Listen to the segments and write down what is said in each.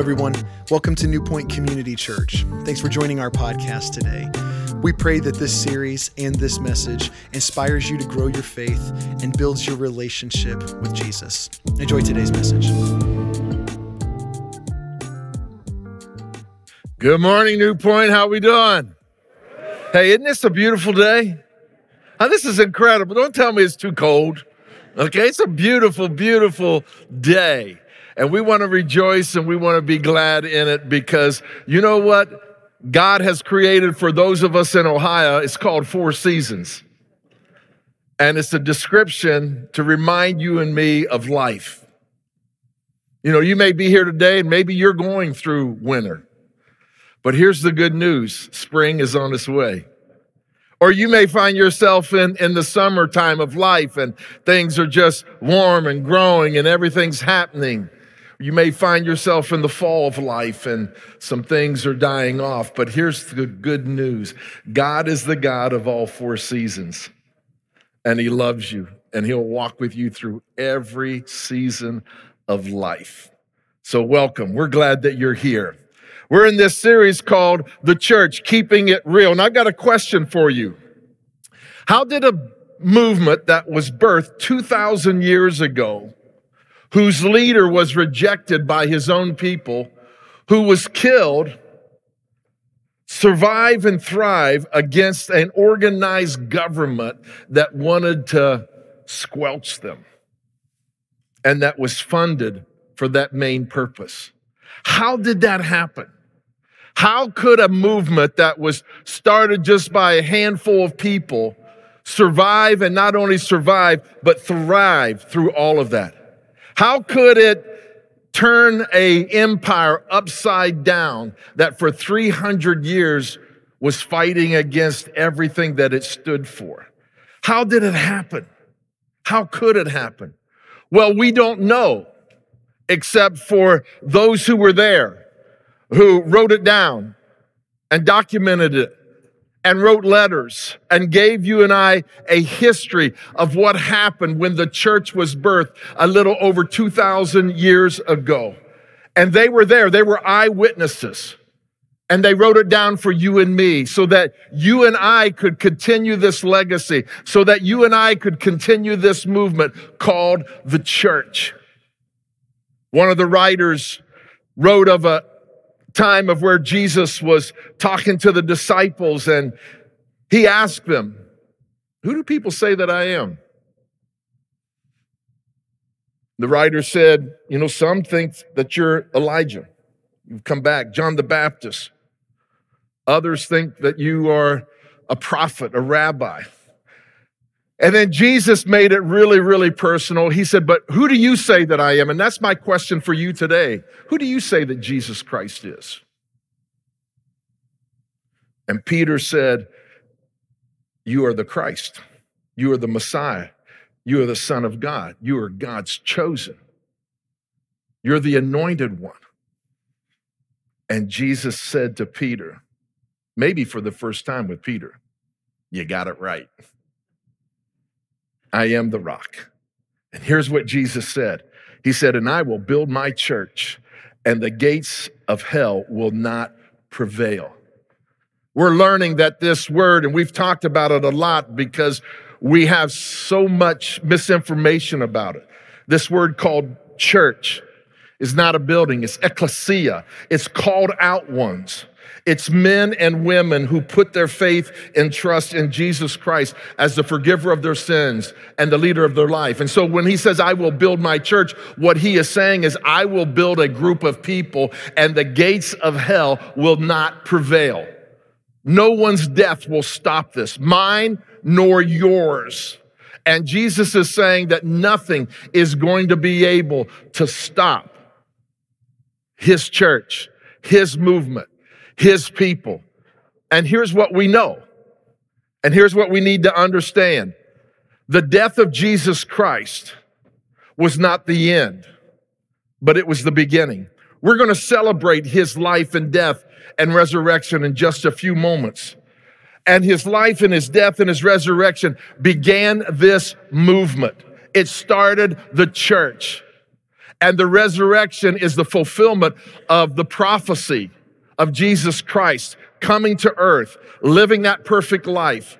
everyone. Welcome to New Point Community Church. Thanks for joining our podcast today. We pray that this series and this message inspires you to grow your faith and builds your relationship with Jesus. Enjoy today's message. Good morning, New Point. How we doing? Hey, isn't this a beautiful day? This is incredible. Don't tell me it's too cold. Okay, it's a beautiful, beautiful day. And we want to rejoice and we want to be glad in it because you know what? God has created for those of us in Ohio, it's called Four Seasons. And it's a description to remind you and me of life. You know, you may be here today and maybe you're going through winter. But here's the good news spring is on its way. Or you may find yourself in, in the summertime of life and things are just warm and growing and everything's happening. You may find yourself in the fall of life and some things are dying off. But here's the good news God is the God of all four seasons, and He loves you, and He'll walk with you through every season of life. So, welcome. We're glad that you're here. We're in this series called The Church Keeping It Real. And I've got a question for you. How did a movement that was birthed 2,000 years ago, whose leader was rejected by his own people, who was killed, survive and thrive against an organized government that wanted to squelch them and that was funded for that main purpose? How did that happen? How could a movement that was started just by a handful of people survive and not only survive, but thrive through all of that? How could it turn a empire upside down that for 300 years was fighting against everything that it stood for? How did it happen? How could it happen? Well, we don't know except for those who were there who wrote it down and documented it and wrote letters and gave you and I a history of what happened when the church was birthed a little over 2,000 years ago. And they were there, they were eyewitnesses. And they wrote it down for you and me so that you and I could continue this legacy, so that you and I could continue this movement called the church. One of the writers wrote of a, time of where Jesus was talking to the disciples and he asked them, Who do people say that I am? The writer said, You know, some think that you're Elijah. You've come back, John the Baptist. Others think that you are a prophet, a rabbi. And then Jesus made it really, really personal. He said, But who do you say that I am? And that's my question for you today. Who do you say that Jesus Christ is? And Peter said, You are the Christ. You are the Messiah. You are the Son of God. You are God's chosen. You're the anointed one. And Jesus said to Peter, maybe for the first time with Peter, You got it right. I am the rock. And here's what Jesus said He said, And I will build my church, and the gates of hell will not prevail. We're learning that this word, and we've talked about it a lot because we have so much misinformation about it. This word called church is not a building, it's ecclesia, it's called out ones. It's men and women who put their faith and trust in Jesus Christ as the forgiver of their sins and the leader of their life. And so when he says, I will build my church, what he is saying is, I will build a group of people and the gates of hell will not prevail. No one's death will stop this, mine nor yours. And Jesus is saying that nothing is going to be able to stop his church, his movement his people. And here's what we know. And here's what we need to understand. The death of Jesus Christ was not the end, but it was the beginning. We're going to celebrate his life and death and resurrection in just a few moments. And his life and his death and his resurrection began this movement. It started the church. And the resurrection is the fulfillment of the prophecy of Jesus Christ coming to earth, living that perfect life,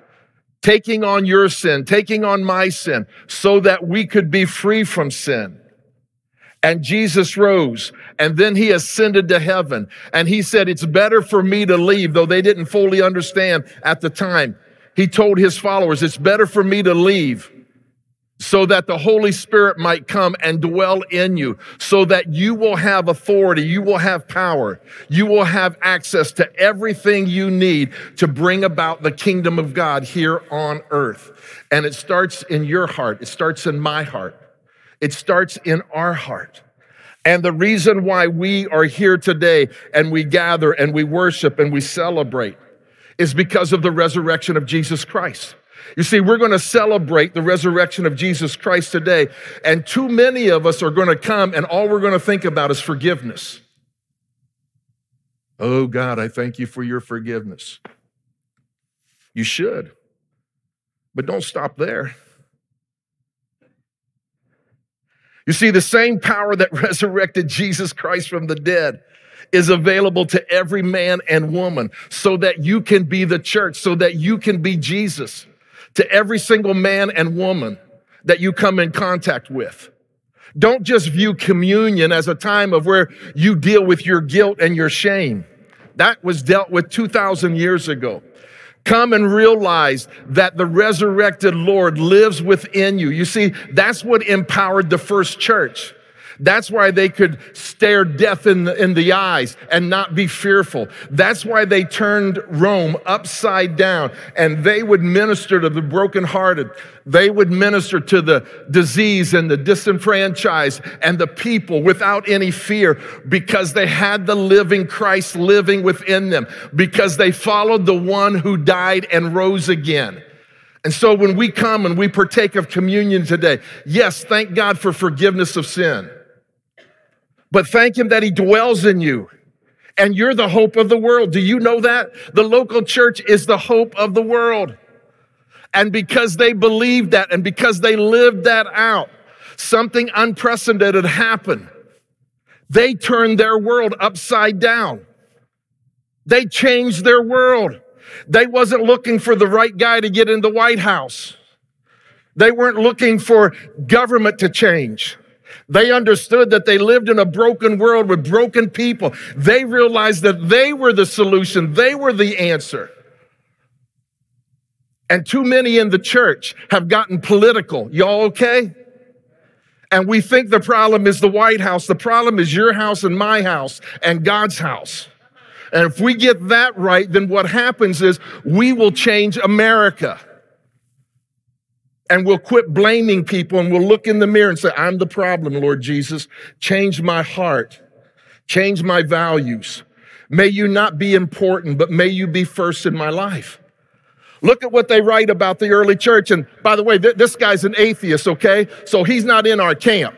taking on your sin, taking on my sin, so that we could be free from sin. And Jesus rose and then he ascended to heaven. And he said, it's better for me to leave, though they didn't fully understand at the time. He told his followers, it's better for me to leave so that the Holy Spirit might come and dwell in you, so that you will have authority, you will have power, you will have access to everything you need to bring about the kingdom of God here on earth. And it starts in your heart, it starts in my heart, it starts in our heart. And the reason why we are here today and we gather and we worship and we celebrate is because of the resurrection of Jesus Christ. You see, we're going to celebrate the resurrection of Jesus Christ today, and too many of us are going to come, and all we're going to think about is forgiveness. Oh, God, I thank you for your forgiveness. You should, but don't stop there. You see, the same power that resurrected Jesus Christ from the dead is available to every man and woman so that you can be the church, so that you can be Jesus to every single man and woman that you come in contact with. Don't just view communion as a time of where you deal with your guilt and your shame. That was dealt with 2,000 years ago. Come and realize that the resurrected Lord lives within you. You see, that's what empowered the first church. That's why they could stare death in the, in the eyes and not be fearful. That's why they turned Rome upside down and they would minister to the brokenhearted. They would minister to the disease and the disenfranchised and the people without any fear because they had the living Christ living within them, because they followed the one who died and rose again. And so when we come and we partake of communion today, yes, thank God for forgiveness of sin. But thank Him that He dwells in you and you're the hope of the world. Do you know that? The local church is the hope of the world. And because they believed that and because they lived that out, something unprecedented happened. They turned their world upside down. They changed their world. They wasn't looking for the right guy to get in the White House. They weren't looking for government to change. They understood that they lived in a broken world with broken people. They realized that they were the solution, they were the answer. And too many in the church have gotten political. Y'all okay? And we think the problem is the White House. The problem is your house and my house and God's house. And if we get that right, then what happens is we will change America and we'll quit blaming people and we'll look in the mirror and say, I'm the problem, Lord Jesus. Change my heart, change my values. May you not be important, but may you be first in my life. Look at what they write about the early church. And by the way, th- this guy's an atheist, okay? So he's not in our camp.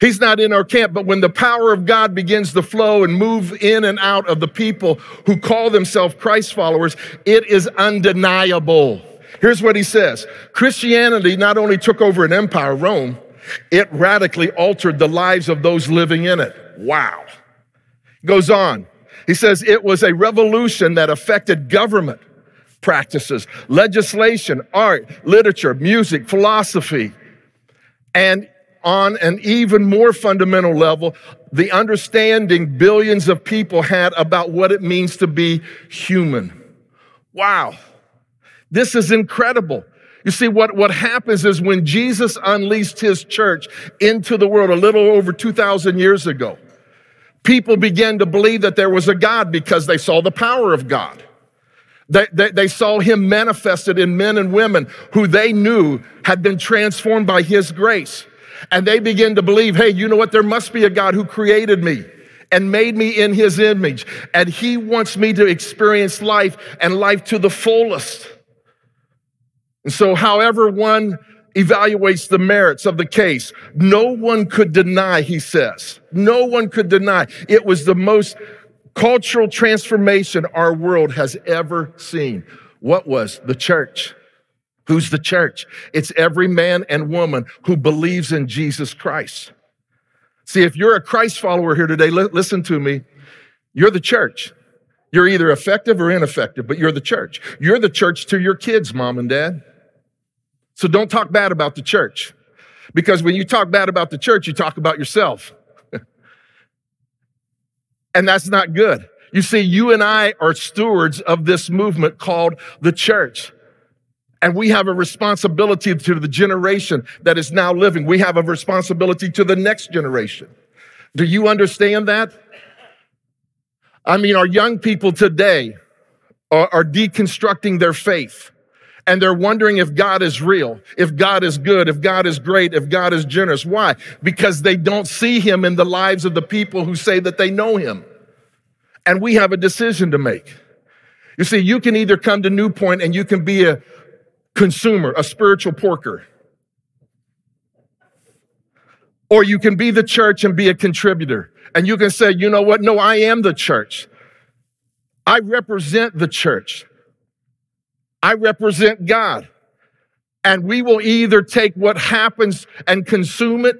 He's not in our camp, but when the power of God begins to flow and move in and out of the people who call themselves Christ followers, it is undeniable. Here's what he says Christianity not only took over an empire, Rome, it radically altered the lives of those living in it. Wow. Goes on. He says it was a revolution that affected government practices, legislation, art, literature, music, philosophy, and on an even more fundamental level, the understanding billions of people had about what it means to be human. Wow. This is incredible. You see, what, what happens is when Jesus unleashed his church into the world a little over 2,000 years ago, people began to believe that there was a God because they saw the power of God. They, they, they, saw him manifested in men and women who they knew had been transformed by his grace. And they began to believe, hey, you know what? There must be a God who created me and made me in his image. And he wants me to experience life and life to the fullest. And so, however one evaluates the merits of the case, no one could deny, he says, no one could deny it was the most cultural transformation our world has ever seen. What was the church? Who's the church? It's every man and woman who believes in Jesus Christ. See, if you're a Christ follower here today, li- listen to me. You're the church. You're either effective or ineffective, but you're the church. You're the church to your kids, mom and dad. So don't talk bad about the church. Because when you talk bad about the church, you talk about yourself. and that's not good. You see, you and I are stewards of this movement called the church. And we have a responsibility to the generation that is now living. We have a responsibility to the next generation. Do you understand that? I mean, our young people today are, are deconstructing their faith and they're wondering if God is real, if God is good, if God is great, if God is generous. Why? Because they don't see Him in the lives of the people who say that they know Him. And we have a decision to make. You see, you can either come to New Point and you can be a consumer, a spiritual porker, or you can be the church and be a contributor. And you can say, you know what? No, I am the church. I represent the church. I represent God. And we will either take what happens and consume it,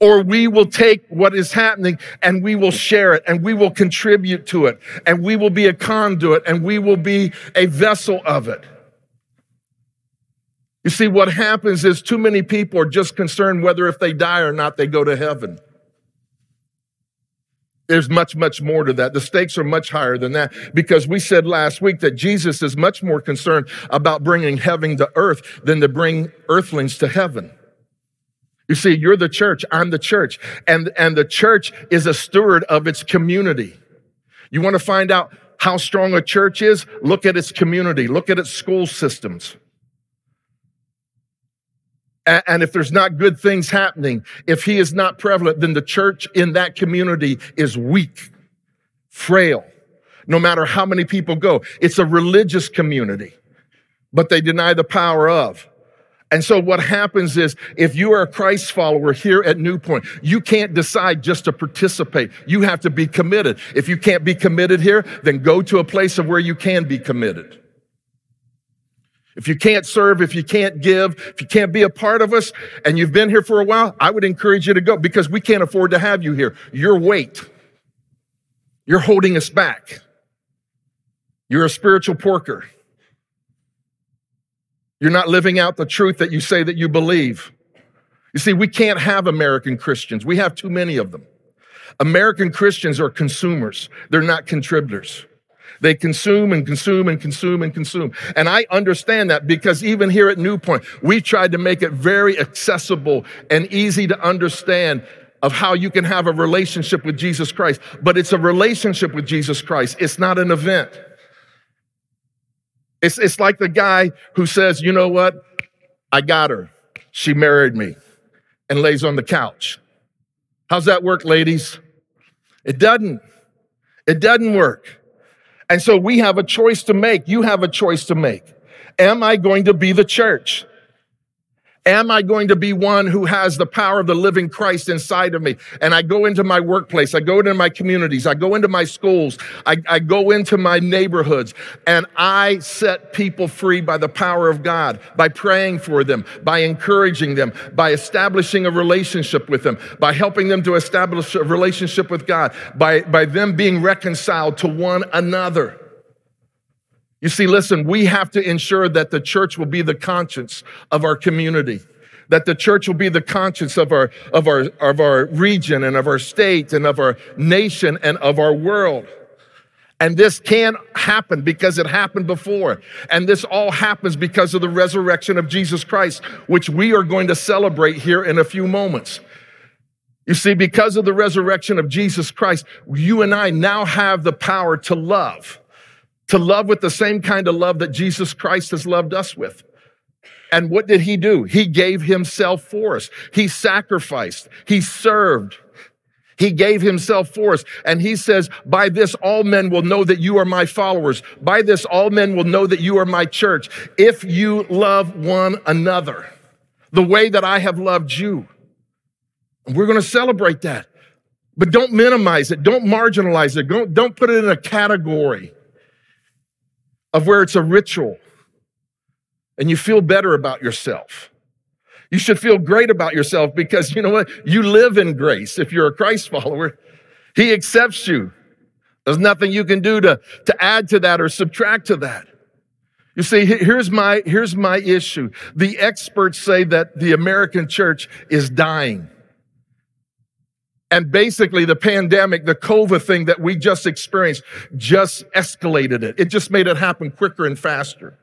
or we will take what is happening and we will share it and we will contribute to it and we will be a conduit and we will be a vessel of it. You see, what happens is too many people are just concerned whether if they die or not, they go to heaven. There's much, much more to that. The stakes are much higher than that because we said last week that Jesus is much more concerned about bringing heaven to earth than to bring earthlings to heaven. You see, you're the church, I'm the church, and, and the church is a steward of its community. You want to find out how strong a church is? Look at its community, look at its school systems. And if there's not good things happening, if he is not prevalent, then the church in that community is weak, frail, no matter how many people go. It's a religious community, but they deny the power of. And so what happens is if you are a Christ follower here at New Point, you can't decide just to participate. You have to be committed. If you can't be committed here, then go to a place of where you can be committed. If you can't serve, if you can't give, if you can't be a part of us, and you've been here for a while, I would encourage you to go because we can't afford to have you here. Your weight. You're holding us back. You're a spiritual porker. You're not living out the truth that you say that you believe. You see, we can't have American Christians. We have too many of them. American Christians are consumers. They're not contributors. They consume and consume and consume and consume. And I understand that because even here at New Point, we tried to make it very accessible and easy to understand of how you can have a relationship with Jesus Christ. But it's a relationship with Jesus Christ. It's not an event. It's, it's like the guy who says, you know what? I got her. She married me and lays on the couch. How's that work, ladies? It doesn't. It doesn't work. And so we have a choice to make. You have a choice to make. Am I going to be the church? Am I going to be one who has the power of the living Christ inside of me? And I go into my workplace, I go into my communities, I go into my schools, I, I, go into my neighborhoods, and I set people free by the power of God, by praying for them, by encouraging them, by establishing a relationship with them, by helping them to establish a relationship with God, by, by them being reconciled to one another. You see, listen, we have to ensure that the church will be the conscience of our community, that the church will be the conscience of our, of our, of our region and of our state and of our nation and of our world. And this can happen because it happened before. And this all happens because of the resurrection of Jesus Christ, which we are going to celebrate here in a few moments. You see, because of the resurrection of Jesus Christ, you and I now have the power to love to love with the same kind of love that Jesus Christ has loved us with. And what did he do? He gave himself for us. He sacrificed. He served. He gave himself for us. And he says, by this, all men will know that you are my followers. By this, all men will know that you are my church. If you love one another the way that I have loved you. We're going to celebrate that. But don't minimize it. Don't marginalize it. Don't, don't put it in a category of where it's a ritual and you feel better about yourself. You should feel great about yourself because you know what? You live in grace if you're a Christ follower. He accepts you. There's nothing you can do to, to add to that or subtract to that. You see, here's my, here's my issue. The experts say that the American church is dying. And basically, the pandemic, the COVID thing that we just experienced, just escalated it. It just made it happen quicker and faster.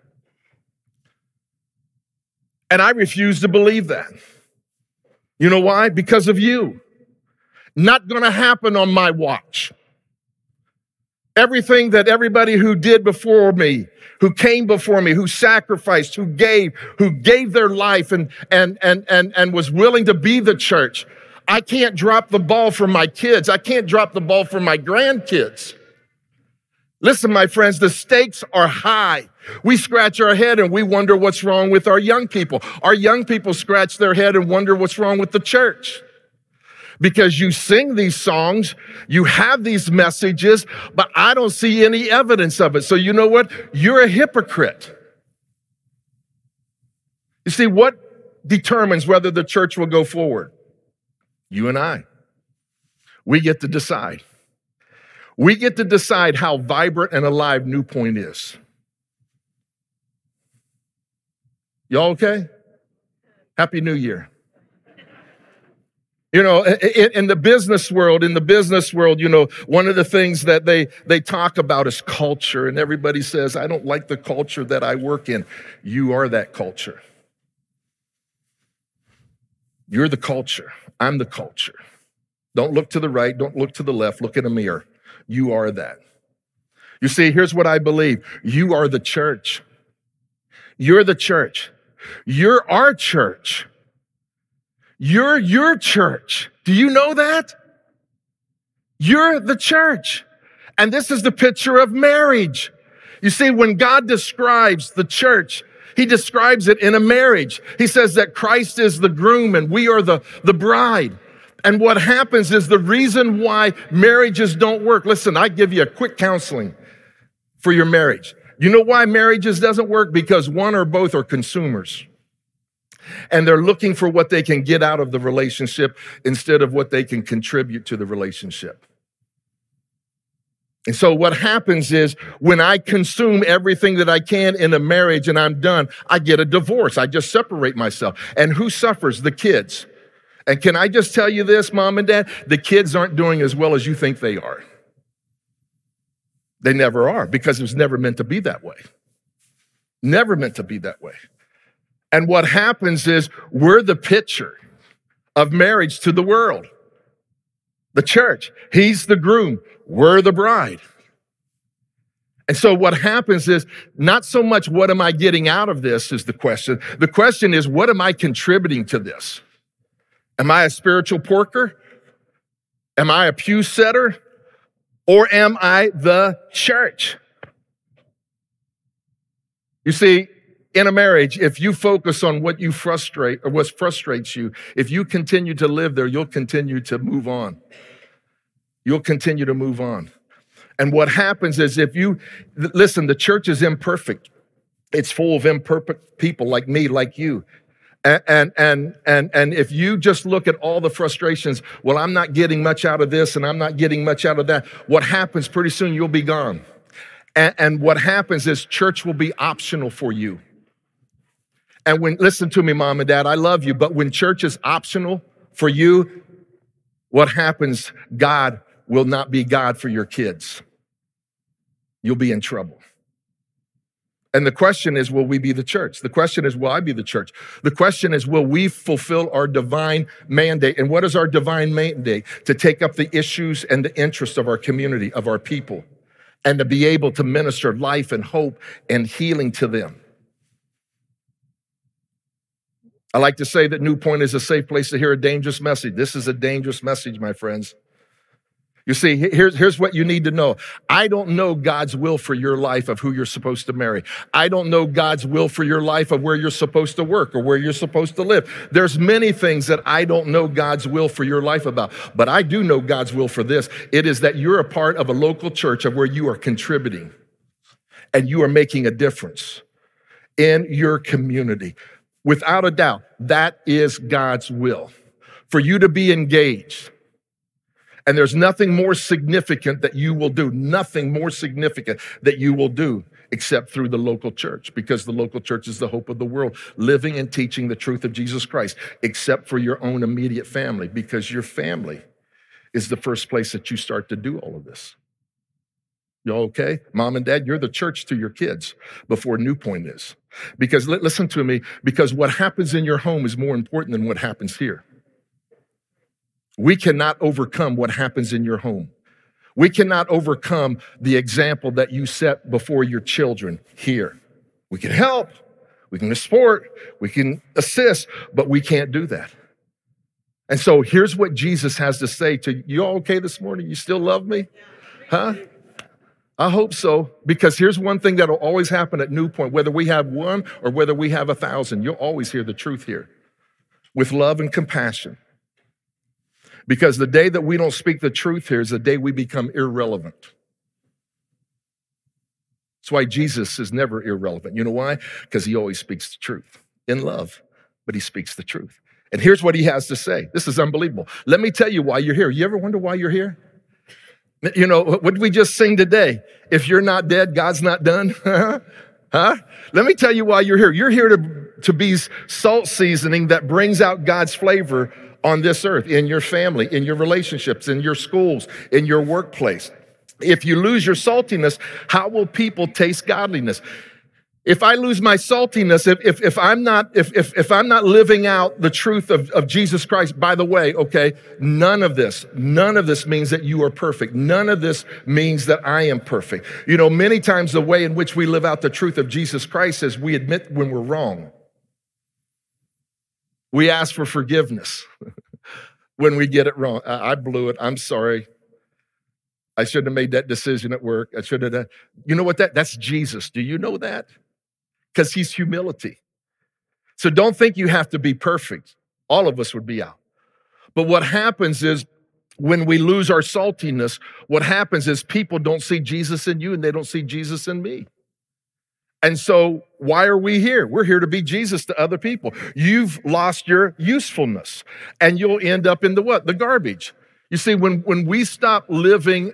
And I refuse to believe that. You know why? Because of you. Not gonna happen on my watch. Everything that everybody who did before me, who came before me, who sacrificed, who gave, who gave their life and, and, and, and, and was willing to be the church. I can't drop the ball for my kids. I can't drop the ball for my grandkids. Listen, my friends, the stakes are high. We scratch our head and we wonder what's wrong with our young people. Our young people scratch their head and wonder what's wrong with the church because you sing these songs, you have these messages, but I don't see any evidence of it. So you know what? You're a hypocrite. You see, what determines whether the church will go forward? You and I. We get to decide. We get to decide how vibrant and alive New Point is. Y'all okay? Happy New Year. You know, in, the business world, in the business world, you know, one of the things that they, they talk about is culture. And everybody says, I don't like the culture that I work in. You are that culture. You're the culture. I'm the culture. Don't look to the right. Don't look to the left. Look in a mirror. You are that. You see, here's what I believe you are the church. You're the church. You're our church. You're your church. Do you know that? You're the church. And this is the picture of marriage. You see, when God describes the church, he describes it in a marriage. He says that Christ is the groom and we are the, the bride. And what happens is the reason why marriages don't work. Listen, I give you a quick counseling for your marriage. You know why marriages doesn't work? Because one or both are consumers and they're looking for what they can get out of the relationship instead of what they can contribute to the relationship. And so what happens is when I consume everything that I can in a marriage and I'm done, I get a divorce. I just separate myself. And who suffers? The kids. And can I just tell you this, mom and dad? The kids aren't doing as well as you think they are. They never are because it was never meant to be that way. Never meant to be that way. And what happens is we're the picture of marriage to the world. The church, he's the groom, we're the bride. And so what happens is not so much what am I getting out of this is the question. The question is what am I contributing to this? Am I a spiritual porker? Am I a pew setter? Or am I the church? You see, in a marriage, if you focus on what you frustrate or what frustrates you, if you continue to live there, you'll continue to move on. You'll continue to move on. And what happens is if you listen, the church is imperfect. It's full of imperfect people like me, like you. And, and and and if you just look at all the frustrations, well, I'm not getting much out of this and I'm not getting much out of that. What happens pretty soon you'll be gone. And, and what happens is church will be optional for you. And when, listen to me, mom and dad, I love you, but when church is optional for you, what happens? God will not be God for your kids. You'll be in trouble. And the question is, will we be the church? The question is, will I be the church? The question is, will we fulfill our divine mandate? And what is our divine mandate? To take up the issues and the interests of our community, of our people, and to be able to minister life and hope and healing to them. I like to say that New Point is a safe place to hear a dangerous message. This is a dangerous message, my friends. You see, here's, here's what you need to know. I don't know God's will for your life of who you're supposed to marry. I don't know God's will for your life of where you're supposed to work or where you're supposed to live. There's many things that I don't know God's will for your life about, but I do know God's will for this. It is that you're a part of a local church of where you are contributing and you are making a difference in your community. Without a doubt, that is God's will for you to be engaged. And there's nothing more significant that you will do, nothing more significant that you will do except through the local church because the local church is the hope of the world, living and teaching the truth of Jesus Christ, except for your own immediate family because your family is the first place that you start to do all of this. Y'all okay? Mom and dad, you're the church to your kids before New Point is. Because listen to me, because what happens in your home is more important than what happens here. We cannot overcome what happens in your home. We cannot overcome the example that you set before your children here. We can help, we can support, we can assist, but we can't do that. And so here's what Jesus has to say to you all okay this morning? You still love me? Huh? I hope so, because here's one thing that'll always happen at New Point, whether we have one or whether we have a thousand, you'll always hear the truth here with love and compassion. Because the day that we don't speak the truth here is the day we become irrelevant. That's why Jesus is never irrelevant. You know why? Because he always speaks the truth in love, but he speaks the truth. And here's what he has to say. This is unbelievable. Let me tell you why you're here. You ever wonder why you're here? You know, what did we just sing today? If you're not dead, God's not done. huh? Let me tell you why you're here. You're here to, to be salt seasoning that brings out God's flavor on this earth, in your family, in your relationships, in your schools, in your workplace. If you lose your saltiness, how will people taste godliness? If I lose my saltiness, if, if, if, I'm not, if, if, if I'm not living out the truth of, of Jesus Christ, by the way, okay, none of this, none of this means that you are perfect. None of this means that I am perfect. You know, many times the way in which we live out the truth of Jesus Christ is we admit when we're wrong. We ask for forgiveness when we get it wrong. I, blew it. I'm sorry. I shouldn't have made that decision at work. I should have done. You know what that? That's Jesus. Do you know that? Because he's humility. So don't think you have to be perfect. All of us would be out. But what happens is when we lose our saltiness, what happens is people don't see Jesus in you and they don't see Jesus in me. And so, why are we here? We're here to be Jesus to other people. You've lost your usefulness and you'll end up in the what? The garbage. You see, when, when we stop living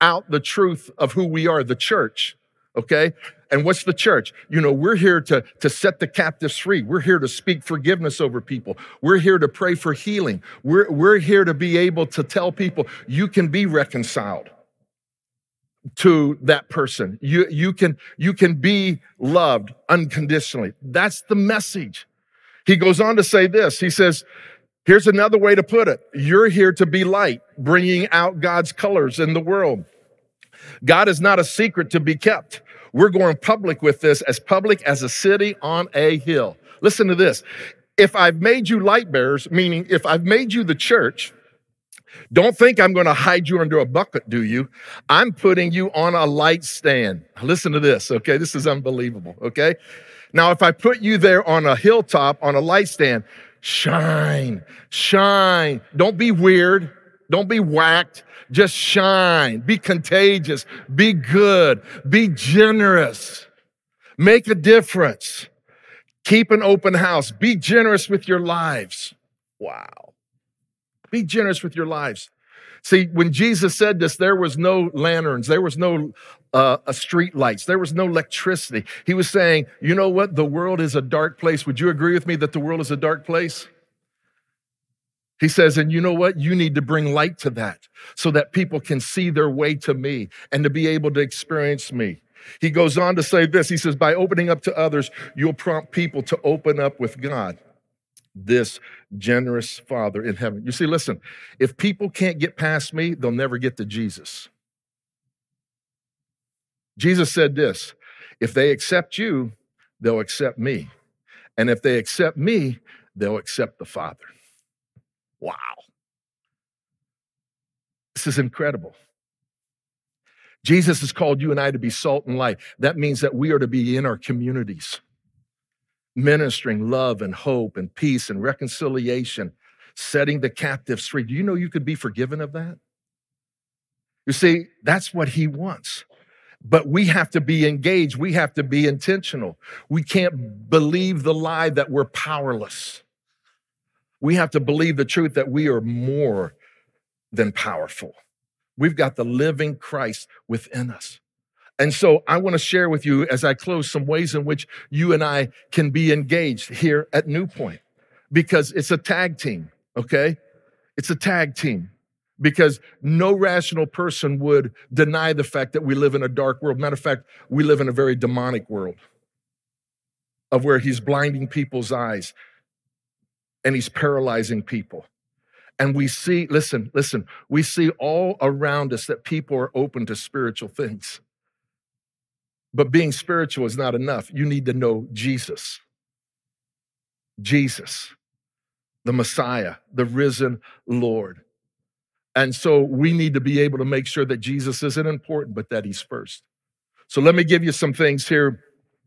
out the truth of who we are, the church, okay? And what's the church? You know, we're here to, to set the captives free. We're here to speak forgiveness over people. We're here to pray for healing. We're, we're here to be able to tell people you can be reconciled to that person. You, you, can, you can be loved unconditionally. That's the message. He goes on to say this. He says, Here's another way to put it. You're here to be light, bringing out God's colors in the world. God is not a secret to be kept. We're going public with this, as public as a city on a hill. Listen to this. If I've made you light bearers, meaning if I've made you the church, don't think I'm going to hide you under a bucket, do you? I'm putting you on a light stand. Listen to this, okay? This is unbelievable, okay? Now, if I put you there on a hilltop, on a light stand, shine, shine. Don't be weird. Don't be whacked. Just shine. Be contagious. Be good. Be generous. Make a difference. Keep an open house. Be generous with your lives. Wow. Be generous with your lives. See, when Jesus said this, there was no lanterns, there was no uh, street lights, there was no electricity. He was saying, you know what? The world is a dark place. Would you agree with me that the world is a dark place? He says, and you know what? You need to bring light to that so that people can see their way to me and to be able to experience me. He goes on to say this He says, by opening up to others, you'll prompt people to open up with God, this generous Father in heaven. You see, listen, if people can't get past me, they'll never get to Jesus. Jesus said this if they accept you, they'll accept me. And if they accept me, they'll accept the Father. Wow. This is incredible. Jesus has called you and I to be salt and light. That means that we are to be in our communities, ministering love and hope and peace and reconciliation, setting the captives free. Do you know you could be forgiven of that? You see, that's what he wants. But we have to be engaged. We have to be intentional. We can't believe the lie that we're powerless. We have to believe the truth that we are more than powerful. We've got the living Christ within us. And so I want to share with you as I close some ways in which you and I can be engaged here at New Point because it's a tag team, okay? It's a tag team because no rational person would deny the fact that we live in a dark world. Matter of fact, we live in a very demonic world of where he's blinding people's eyes and he's paralyzing people. And we see, listen, listen, we see all around us that people are open to spiritual things. But being spiritual is not enough. You need to know Jesus. Jesus, the Messiah, the risen Lord. And so we need to be able to make sure that Jesus isn't important, but that he's first. So let me give you some things here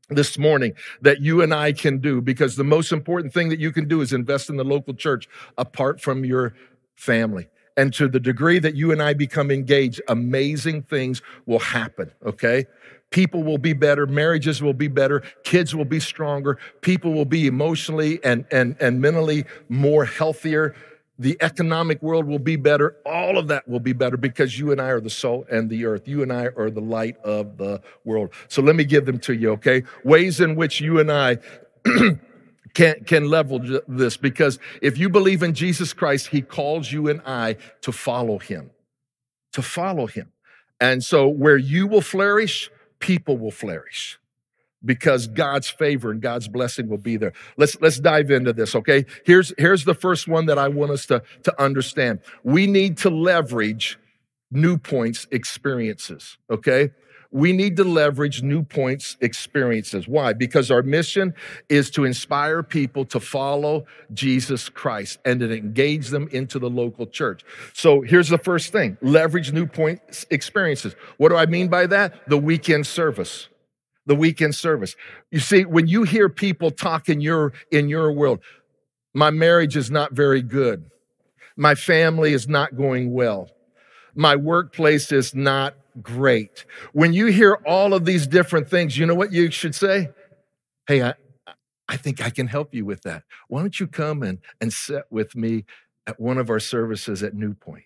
this morning that you and I can do because the most important thing that you can do is invest in the local church apart from your family. And to the degree that you and I become engaged, amazing things will happen, okay? People will be better, marriages will be better, kids will be stronger, people will be emotionally and, and, and mentally more healthier the economic world will be better. All of that will be better because you and I are the salt and the earth. You and I are the light of the world. So let me give them to you, okay? Ways in which you and I can, can level this because if you believe in Jesus Christ, he calls you and I to follow him, to follow him. And so where you will flourish, people will flourish because God's favor and God's blessing will be there. Let's let's dive into this, okay? Here's here's the first one that I want us to to understand. We need to leverage New Point's experiences, okay? We need to leverage New Point's experiences. Why? Because our mission is to inspire people to follow Jesus Christ and to engage them into the local church. So here's the first thing leverage New Point's experiences. What do I mean by that? The weekend service the weekend service. You see, when you hear people talk in your in your world, my marriage is not very good. My family is not going well. My workplace is not great. When you hear all of these different things, you know what you should say? Hey, I, I think I can help you with that. Why don't you come and, and sit with me at one of our services at New Point?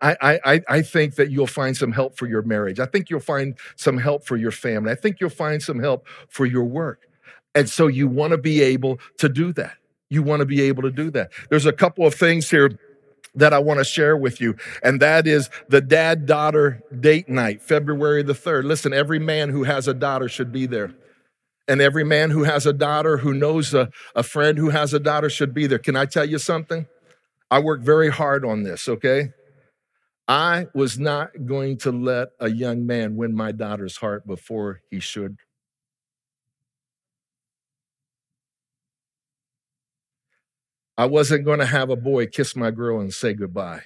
I, I, I think that you'll find some help for your marriage. I think you'll find some help for your family. I think you'll find some help for your work. And so you want to be able to do that. You want to be able to do that. There's a couple of things here that I want to share with you, and that is the dad daughter date night, February the 3rd. Listen, every man who has a daughter should be there. And every man who has a daughter who knows a, a friend who has a daughter should be there. Can I tell you something? I work very hard on this, okay? I was not going to let a young man win my daughter's heart before he should. I wasn't going to have a boy kiss my girl and say goodbye.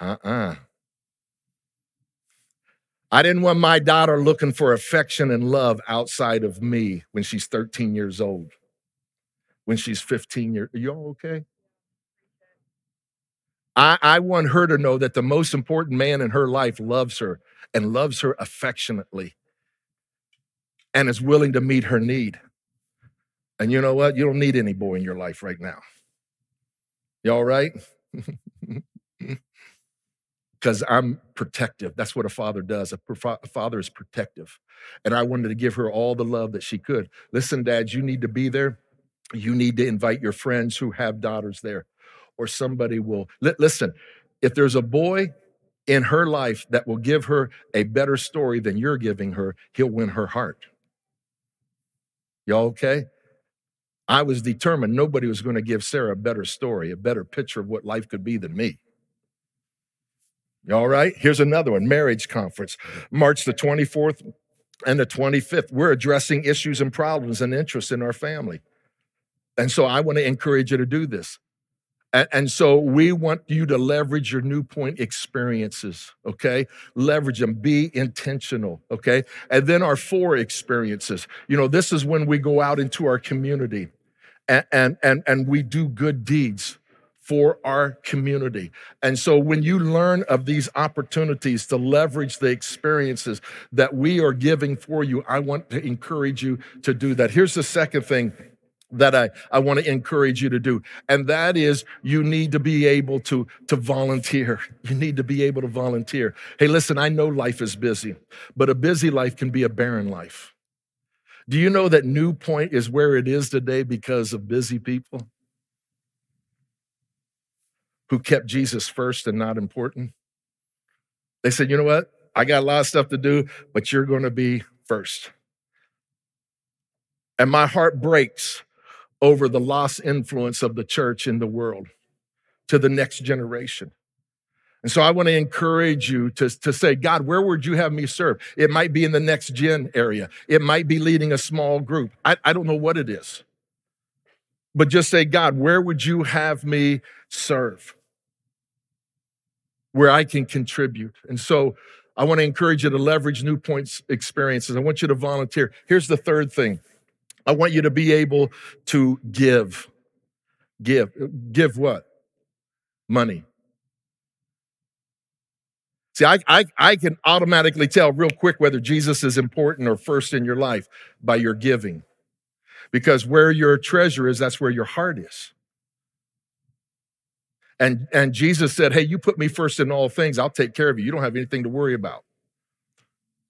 Uh uh-uh. uh I didn't want my daughter looking for affection and love outside of me when she's 13 years old, when she's 15 years. Old, are you all okay? I, I want her to know that the most important man in her life loves her and loves her affectionately and is willing to meet her need. And you know what? You don't need any boy in your life right now. You all right? Because I'm protective. That's what a father does. A, a father is protective. And I wanted to give her all the love that she could. Listen, dads, you need to be there. You need to invite your friends who have daughters there or somebody will listen. If there's a boy in her life that will give her a better story than you're giving her, he'll win her heart. Y'all okay? I was determined nobody was going to give Sarah a better story, a better picture of what life could be than me. All right, here's another one marriage conference, March the 24th and the 25th. We're addressing issues and problems and interests in our family. And so I want to encourage you to do this. And, and so we want you to leverage your New Point experiences, okay? Leverage them, be intentional, okay? And then our four experiences. You know, this is when we go out into our community and, and, and, and we do good deeds for our community. And so when you learn of these opportunities to leverage the experiences that we are giving for you, I want to encourage you to do that. Here's the second thing that I, I want to encourage you to do. And that is you need to be able to, to volunteer. You need to be able to volunteer. Hey, listen, I know life is busy, but a busy life can be a barren life. Do you know that New Point is where it is today because of busy people who kept Jesus first and not important? They said, you know what? I got a lot of stuff to do, but you're going to be first. And my heart breaks over the lost influence of the church in the world to the next generation. And so I want to encourage you to, to say, God, where would you have me serve? It might be in the next gen area. It might be leading a small group. I, I don't know what it is. But just say, God, where would you have me serve? Where I can contribute. And so I want to encourage you to leverage New Point's experiences. I want you to volunteer. Here's the third thing I want you to be able to give. Give. Give what? Money. See, I, I, I can automatically tell real quick whether Jesus is important or first in your life by your giving. Because where your treasure is, that's where your heart is. And, and Jesus said, Hey, you put me first in all things, I'll take care of you. You don't have anything to worry about.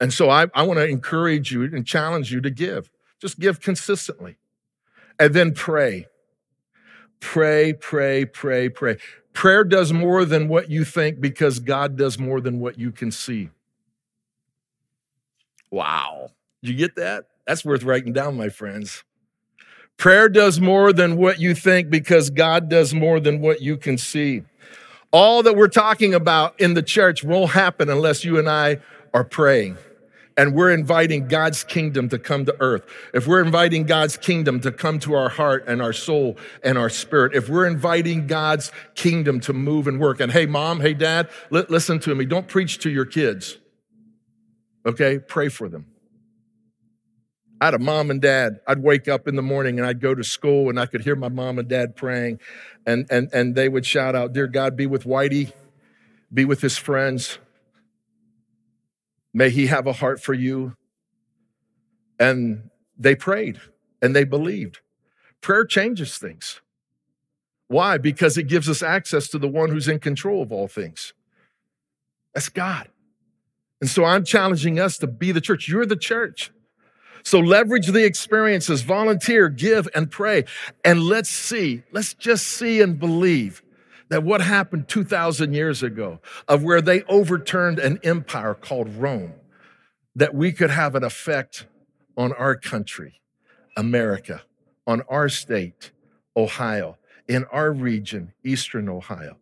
And so I, I want to encourage you and challenge you to give. Just give consistently. And then pray. Pray, pray, pray, pray. Prayer does more than what you think because God does more than what you can see. Wow. You get that? That's worth writing down, my friends. Prayer does more than what you think because God does more than what you can see. All that we're talking about in the church won't happen unless you and I are praying and we're inviting God's kingdom to come to earth, if we're inviting God's kingdom to come to our heart and our soul and our spirit, if we're inviting God's kingdom to move and work, and hey, mom, hey, dad, li- listen to me. Don't preach to your kids, okay? Pray for them. I had a mom and dad. I'd wake up in the morning and I'd go to school and I could hear my mom and dad praying, and, and, and they would shout out, Dear God, be with Whitey, be with his friends May he have a heart for you. And they prayed and they believed. Prayer changes things. Why? Because it gives us access to the one who's in control of all things. That's God. And so I'm challenging us to be the church. You're the church. So leverage the experiences, volunteer, give, and pray. And let's see, let's just see and believe that what happened 2,000 years ago, of where they overturned an empire called Rome, that we could have an effect on our country, America, on our state, Ohio, in our region, Eastern Ohio,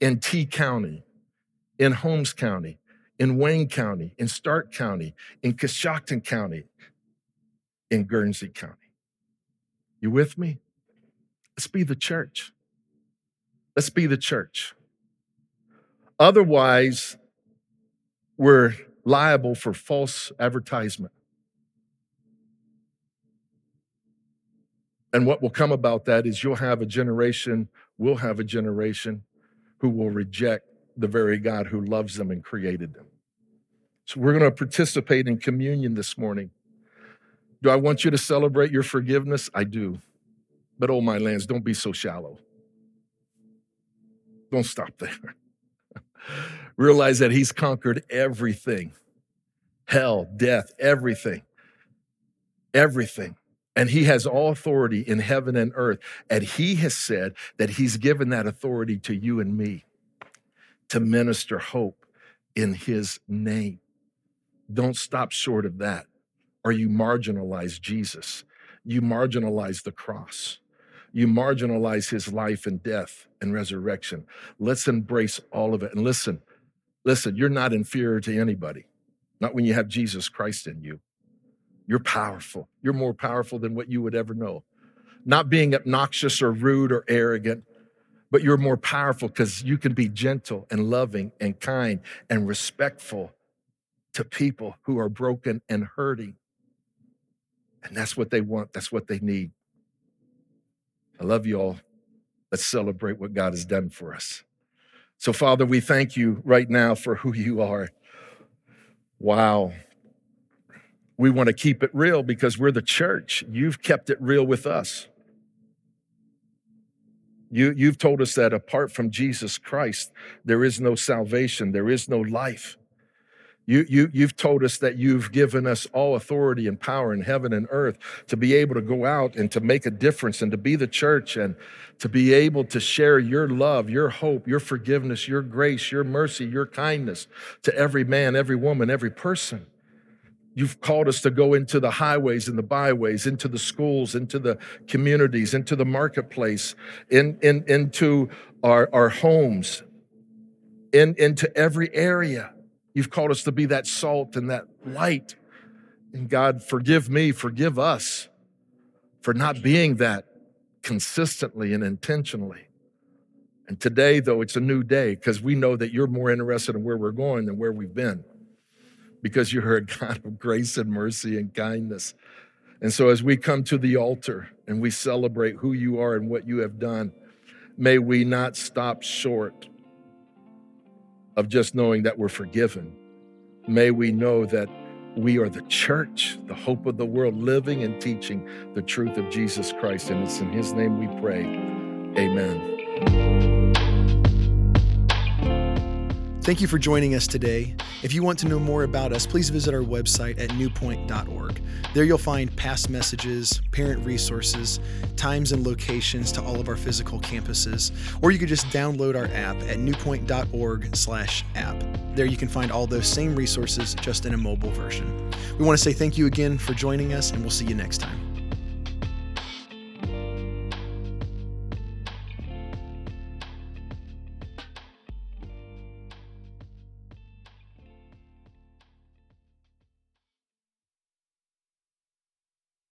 in T County, in Holmes County, in Wayne County, in Stark County, in Coshocton County, in Guernsey County. You with me? Let's be the church. Let's be the church. Otherwise, we're liable for false advertisement. And what will come about that is you'll have a generation, we'll have a generation who will reject the very God who loves them and created them. So we're going to participate in communion this morning. Do I want you to celebrate your forgiveness? I do. But oh, my lands, don't be so shallow. Don't stop there. Realize that he's conquered everything hell, death, everything. Everything. And he has all authority in heaven and earth. And he has said that he's given that authority to you and me to minister hope in his name. Don't stop short of that, or you marginalize Jesus. You marginalize the cross. You marginalize his life and death and resurrection. Let's embrace all of it. And listen, listen, you're not inferior to anybody, not when you have Jesus Christ in you. You're powerful. You're more powerful than what you would ever know. Not being obnoxious or rude or arrogant, but you're more powerful because you can be gentle and loving and kind and respectful to people who are broken and hurting. And that's what they want, that's what they need. I love you all. Let's celebrate what God has done for us. So, Father, we thank you right now for who you are. Wow. We want to keep it real because we're the church. You've kept it real with us. You, you've told us that apart from Jesus Christ, there is no salvation, there is no life. You, you, you've told us that you've given us all authority and power in heaven and earth to be able to go out and to make a difference and to be the church and to be able to share your love, your hope, your forgiveness, your grace, your mercy, your kindness to every man, every woman, every person. You've called us to go into the highways and the byways, into the schools, into the communities, into the marketplace, in, in, into our, our homes, in, into every area You've called us to be that salt and that light. And God, forgive me, forgive us for not being that consistently and intentionally. And today, though, it's a new day because we know that you're more interested in where we're going than where we've been because you're a God of grace and mercy and kindness. And so, as we come to the altar and we celebrate who you are and what you have done, may we not stop short of just knowing that we're forgiven. May we know that we are the church, the hope of the world, living and teaching the truth of Jesus Christ. And it's in His name we pray. Amen. Thank you for joining us today. If you want to know more about us, please visit our website at newpoint.org. There you'll find past messages, parent resources, times and locations to all of our physical campuses, or you could just download our app at newpoint.org/app. There you can find all those same resources just in a mobile version. We want to say thank you again for joining us and we'll see you next time.